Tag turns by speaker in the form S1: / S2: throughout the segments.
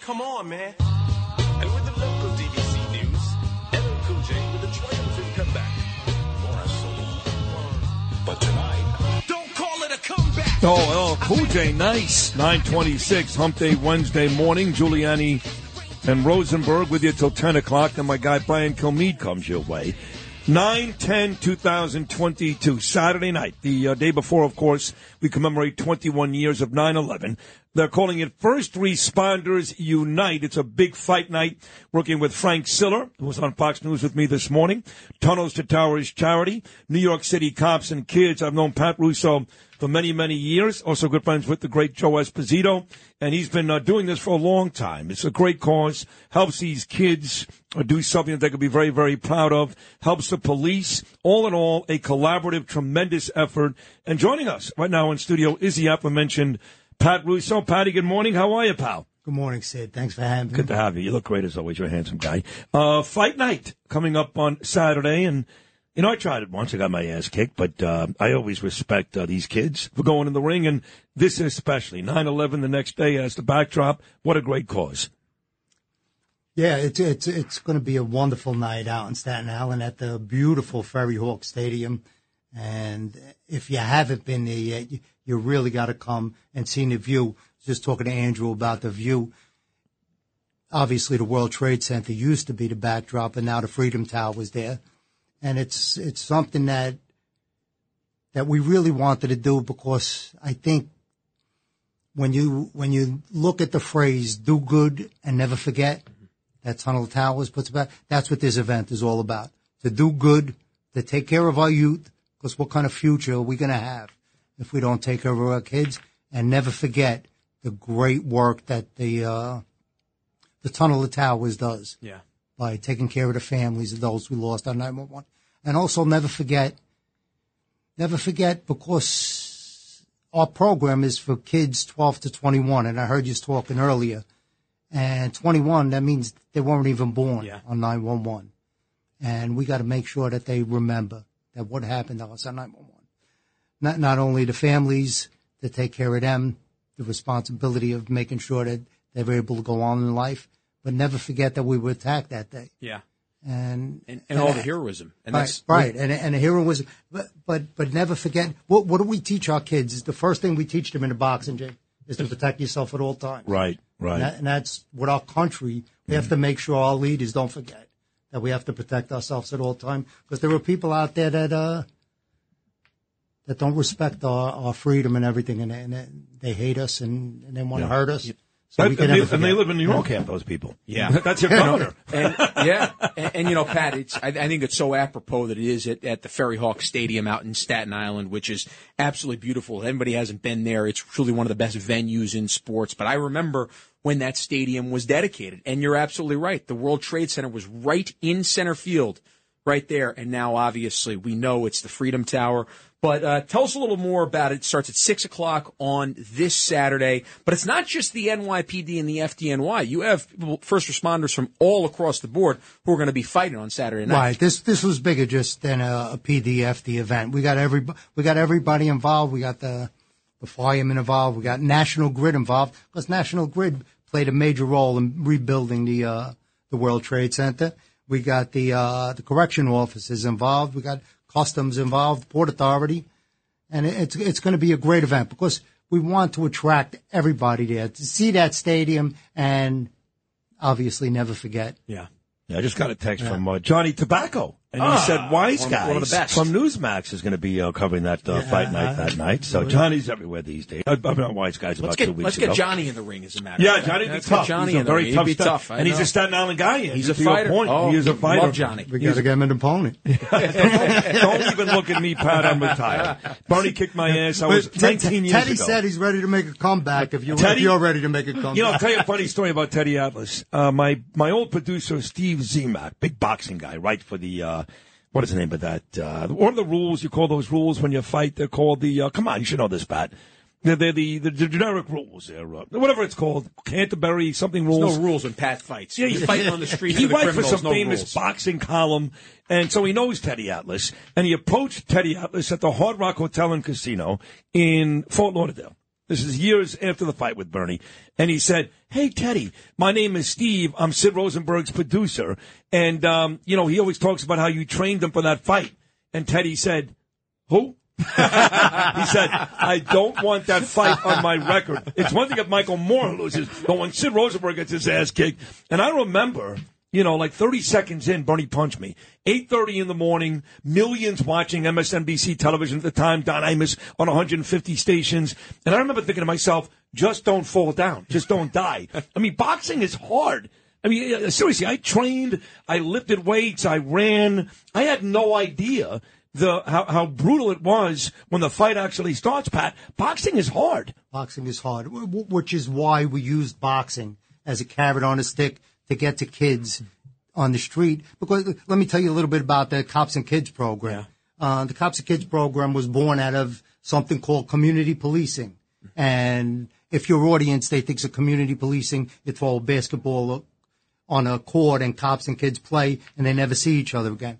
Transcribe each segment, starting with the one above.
S1: Come on, man. And with the local DBC news, LL Cool J with a triumphant comeback. But tonight, don't call it a comeback.
S2: Oh, oh, Cool J, nice. 926, Hump Day Wednesday morning. Giuliani and Rosenberg with you till 10 o'clock. Then my guy Brian Kilmeade comes your way. 9 10 2022, Saturday night. The uh, day before, of course, we commemorate 21 years of 9 11. They're calling it First Responders Unite. It's a big fight night working with Frank Siller, who was on Fox News with me this morning, Tunnels to Towers Charity, New York City Cops and Kids. I've known Pat Russo for many, many years. Also good friends with the great Joe Esposito. And he's been uh, doing this for a long time. It's a great cause. Helps these kids uh, do something that they could be very, very proud of. Helps the police. All in all, a collaborative, tremendous effort. And joining us right now in studio is the aforementioned Pat Russo. Patty, good morning. How are you, pal?
S3: Good morning, Sid. Thanks for having me.
S2: Good to have you. You look great as always. You're a handsome guy. Uh, fight night coming up on Saturday, and you know I tried it once. I got my ass kicked, but uh, I always respect uh, these kids for going in the ring, and this especially 9/11 the next day as the backdrop. What a great cause!
S3: Yeah, it's it's it's going to be a wonderful night out in Staten Island at the beautiful Ferry Hawk Stadium, and if you haven't been there yet, you, you really got to come and see the view. Just talking to Andrew about the view. Obviously, the World Trade Center used to be the backdrop, and now the Freedom Tower was there, and it's it's something that that we really wanted to do because I think when you when you look at the phrase "do good and never forget," that Tunnel Towers puts about. That's what this event is all about: to do good, to take care of our youth. Because what kind of future are we going to have if we don't take care of our kids and never forget the great work that the uh, the Tunnel of Towers does
S4: Yeah.
S3: by taking care of the families of those we lost on 911. And also never forget, never forget because our program is for kids 12 to 21. And I heard you talking earlier. And 21, that means they weren't even born
S4: Yeah.
S3: on 911. And we got to make sure that they remember that what happened to us on 911. Not, not only the families to take care of them, the responsibility of making sure that they were able to go on in life, but never forget that we were attacked that day.
S4: Yeah.
S3: And,
S4: And, and all the heroism. And
S3: right,
S4: that's
S3: right. And, and a heroism, but, but, but never forget, what, what do we teach our kids? The first thing we teach them in the boxing gym is to protect yourself at all times.
S2: Right, right.
S3: And, that, and that's what our country, we have to make sure our leaders don't forget that we have to protect ourselves at all times because there are people out there that, uh, that don't respect our, our freedom and everything and, and they- they hate us and, and they want to hurt us. So
S2: That- and, they, and they live in New York, half those people.
S4: Yeah.
S2: That's your governor.
S4: and yeah, and, and you know, Pat, it's I, I think it's so apropos that it is at, at the Ferry Hawk Stadium out in Staten Island, which is absolutely beautiful. If anybody hasn't been there, it's truly one of the best venues in sports. But I remember when that stadium was dedicated, and you're absolutely right. The World Trade Center was right in center field, right there, and now obviously we know it's the Freedom Tower. But uh, tell us a little more about it. It starts at six o'clock on this Saturday, but it's not just the NYPD and the FDNY. You have first responders from all across the board who are going to be fighting on Saturday night.
S3: Right. This this was bigger just than a, a PDF the event. We got every we got everybody involved. We got the the firemen involved. We got National Grid involved because National Grid played a major role in rebuilding the uh, the World Trade Center. We got the uh, the correction officers involved. We got customs involved, Port Authority, and it's it's going to be a great event because we want to attract everybody there to see that stadium and obviously never forget.
S4: Yeah.
S2: Yeah, I just got a text from uh, Johnny Tabacco And he said Wise
S4: one
S2: Guys
S4: one of the best.
S2: from Newsmax is going to be uh, covering that uh, fight night that night. So Johnny's everywhere these days. I- I've been on Wise Guys about
S4: Let's
S2: two weeks
S4: let's
S2: ago.
S4: get Johnny in the ring. As a matter.
S2: Yeah. Johnny'd be tough.
S4: Johnny
S2: he's a very tough,
S4: He'd be tough.
S2: And he's a Staten Island guy. Andrew,
S4: He's a fighter.
S2: point.
S4: Oh,
S2: he is a
S4: love
S2: fighter.
S4: Johnny.
S3: We got to get him an opponent.
S2: Don't even look at me, Pat. I'm retired. Bernie kicked my ass. I was 19 years
S3: Teddy
S2: ago.
S3: said he's ready to make a comeback. If you
S2: Teddy?
S3: if you're ready to make a comeback,
S2: You know, I'll tell you a funny story about Teddy Atlas. Uh, my my old producer Steve Zemak, big boxing guy, right for the uh, what is the name of that? Uh, one of the rules you call those rules when you fight. They're called the. Uh, come on, you should know this, Pat. They're, they're the, the generic rules. They're uh, whatever it's called, Canterbury something rules.
S4: There's no rules when Pat fights.
S2: Yeah,
S4: You're fighting on the street.
S2: He writes for some
S4: no
S2: famous
S4: rules.
S2: boxing column, and so he knows Teddy Atlas. And he approached Teddy Atlas at the Hard Rock Hotel and Casino in Fort Lauderdale. This is years after the fight with Bernie. And he said, Hey, Teddy, my name is Steve. I'm Sid Rosenberg's producer. And, um, you know, he always talks about how you trained him for that fight. And Teddy said, Who? he said, I don't want that fight on my record. It's one thing if Michael Moore loses, but when Sid Rosenberg gets his ass kicked, and I remember, you know, like 30 seconds in, Bernie punched me. 8.30 in the morning, millions watching MSNBC television at the time, Don Imus on 150 stations. And I remember thinking to myself, just don't fall down. Just don't die. I mean, boxing is hard. I mean, seriously, I trained, I lifted weights, I ran. I had no idea the how, how brutal it was when the fight actually starts, Pat. Boxing is hard.
S3: boxing is hard, wh- wh- which is why we used boxing as a carrot on a stick to get to kids on the street. Because let me tell you a little bit about the Cops and Kids program. Uh, the Cops and Kids program was born out of something called community policing. And if your audience, they think of community policing, it's all basketball on a court and cops and kids play and they never see each other again.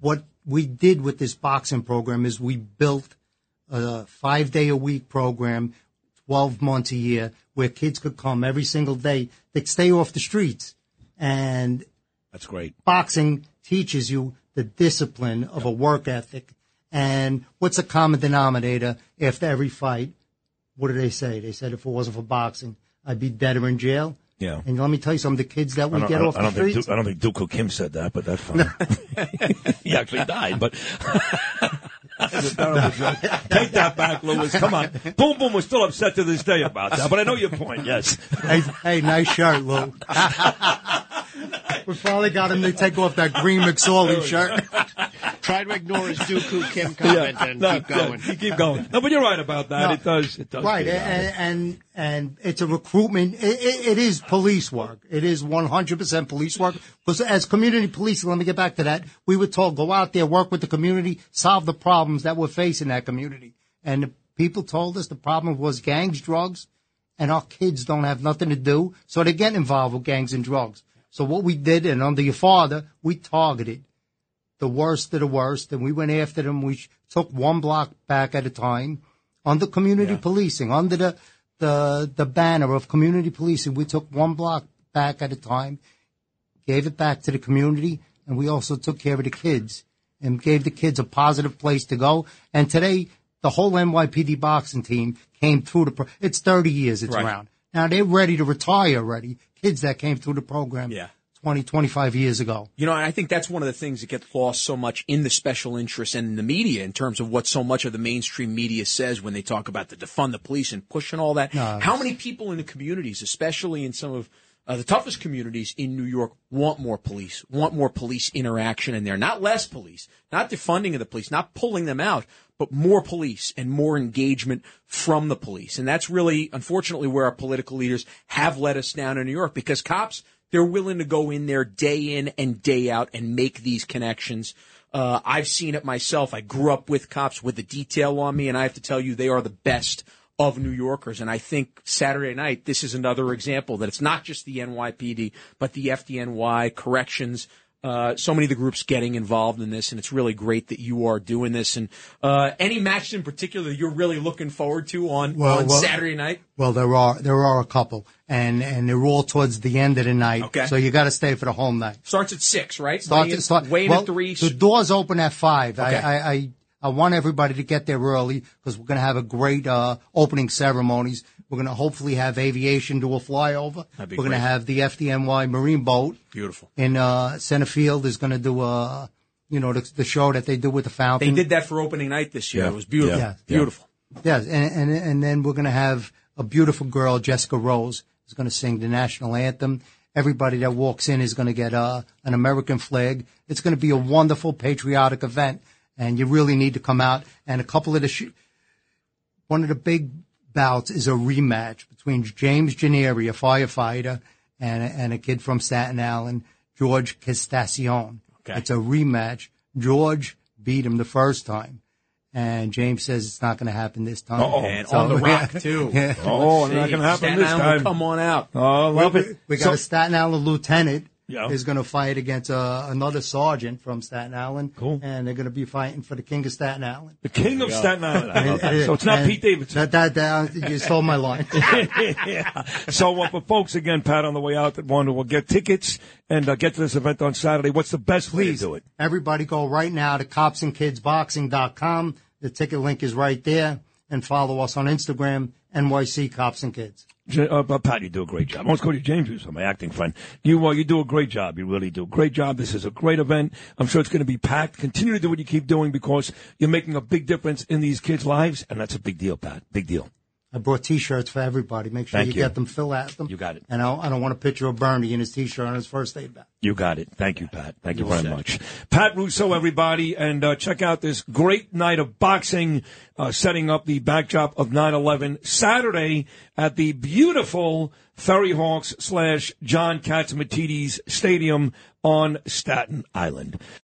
S3: What we did with this boxing program is we built a five day a week program, 12 months a year, where kids could come every single day. They'd stay off the streets. And
S2: That's great.
S3: boxing teaches you the discipline of a work ethic. And what's a common denominator after every fight? What do they say? They said if it wasn't for boxing, I'd be dead or in jail.
S2: Yeah.
S3: And let me tell you something, the kids that we get
S2: I
S3: off
S2: don't, I
S3: the streets.
S2: Duke, I don't think Duke Kim said that, but that's fine. he actually died, but that's a terrible joke. Take that back, Lewis. Come on. Boom Boom was still upset to this day about that, but I know your point. Yes.
S3: hey, hey, nice shirt, Lou. we finally got him to take off that green McSorley shirt.
S5: Try to ignore his Duk Koo Kim comment and
S2: No,
S5: keep going.
S2: yeah, keep going. No, but you're right about that.
S3: No.
S2: It does. It does.
S3: Right, and, and and it's a recruitment. It, it, it is police work. It is 100% police work. Because as community policing, let me get back to that. We were told go out there, work with the community, solve the problems that we're facing that community. And the people told us the problem was gangs, drugs, and our kids don't have nothing to do, so they get involved with gangs and drugs. So what we did, and under your father, we targeted the worst of the worst, and we went after them. We took one block back at a time under community policing, under the, the the banner of community policing. We took one block back at a time, gave it back to the community, and we also took care of the kids and gave the kids a positive place to go. And today, the whole NYPD boxing team came through the. Pro- it's 30 years it's
S4: Right.
S3: around. Now they're ready to retire already. Kids that came through the program
S4: Yeah.
S3: 20, 25 years ago.
S4: You know, I think that's one of the things that gets lost so much in the special interests and in the media in terms of what so much of the mainstream media says when they talk about the defund the police and push and all that.
S3: No,
S4: How many people in the communities, especially in some of uh, the toughest communities in New York, want more police, want more police interaction in there, not less police, not defunding of the police, not pulling them out, but more police and more engagement from the police. And that's really, unfortunately, where our political leaders have let us down in New York because cops, they're willing to go in there day in and day out and make these connections. Uh, I've seen it myself. I grew up with cops with the detail on me, and I have to tell you, they are the best of New Yorkers. And I think Saturday night, this is another example that it's not just the NYPD, but the FDNY corrections. Uh, so many of the groups getting involved in this, and it's really great that you are doing this. And uh, any match in particular you're really looking forward to on,
S3: Well,
S4: on
S3: well-
S4: Saturday night?
S3: Well, there are there are a couple, and and they're all towards the end of the night.
S4: Okay.
S3: So you got to stay for the whole night.
S4: Starts at six, right?
S3: Start
S4: Weigh in-
S3: to start. well,
S4: at three.
S3: The doors open at five.
S4: Okay.
S3: I, I I I want everybody to get there early because we're going to have a great uh, opening ceremonies. We're going to hopefully have aviation do a flyover.
S4: That'd be
S3: we're going to have the FDNY marine boat
S4: Beautiful.
S3: in uh, center field is going to do a you know, the, the show that they do with the fountain.
S4: They did that for opening night this year.
S2: Yeah.
S4: It was beautiful.
S3: Yeah.
S4: Beautiful.
S3: Yes, and, and and then we're going to have a beautiful girl, Jessica Rose, is going to sing the national anthem. Everybody that walks in is going to get uh, an American flag. It's going to be a wonderful patriotic event, and you really need to come out. And a couple of the sh- one of the big bouts is a rematch between James Janeri, a firefighter, and a, and a kid from Staten Island, George Castacion.
S4: Okay.
S3: It's a rematch. George beat him the first time. And James says it's not going to happen this time.
S2: Uh-oh.
S4: And
S3: So-
S4: on the rock too.
S3: Yeah.
S2: Oh,
S4: Let's
S2: not gonna happen
S4: Staten
S2: this
S4: Island,
S2: time.
S4: Come on out.
S2: Oh, I love it.
S3: We got
S2: So-
S3: a Staten Island lieutenant
S2: Yeah.
S3: is going to fight against uh, another sergeant from Staten Island.
S2: Cool.
S3: And they're going to be fighting for the king of Staten Island.
S2: the king of Staten Island. I love that. So it's not
S3: And
S2: Pete Davidson.
S3: That, that, that, you stole my line.
S2: yeah. So uh, for folks again, Pat, on the way out that want to get tickets and uh, get to this event on Saturday, what's the best way to do it?
S3: everybody go right now to copsandkidsboxing.com. The ticket link is right there. And follow us on Instagram, NYC Cops and Kids.
S2: Uh, Pat, you do a great job. I want to go to James, who's my acting friend. You, uh, you do a great job. You really do. Great job. This is a great event. I'm sure it's going to be packed. Continue to do what you keep doing because you're making a big difference in these kids' lives, and that's a big deal, Pat. Big deal.
S3: I brought T-shirts for everybody. Make sure
S2: Thank
S3: you,
S2: you.
S3: get them, fill out them.
S2: You got it.
S3: And I, I don't want a picture of Bernie in his T-shirt on his first day back.
S2: You got it. Thank you, Pat. Thank you
S3: You're
S2: very
S3: set.
S2: much. Pat Russo, everybody, and uh, check out this great night of boxing, uh, setting up the backdrop of 9-11 Saturday at the beautiful Ferry Hawks slash John Catsimatidis Stadium on Staten Island.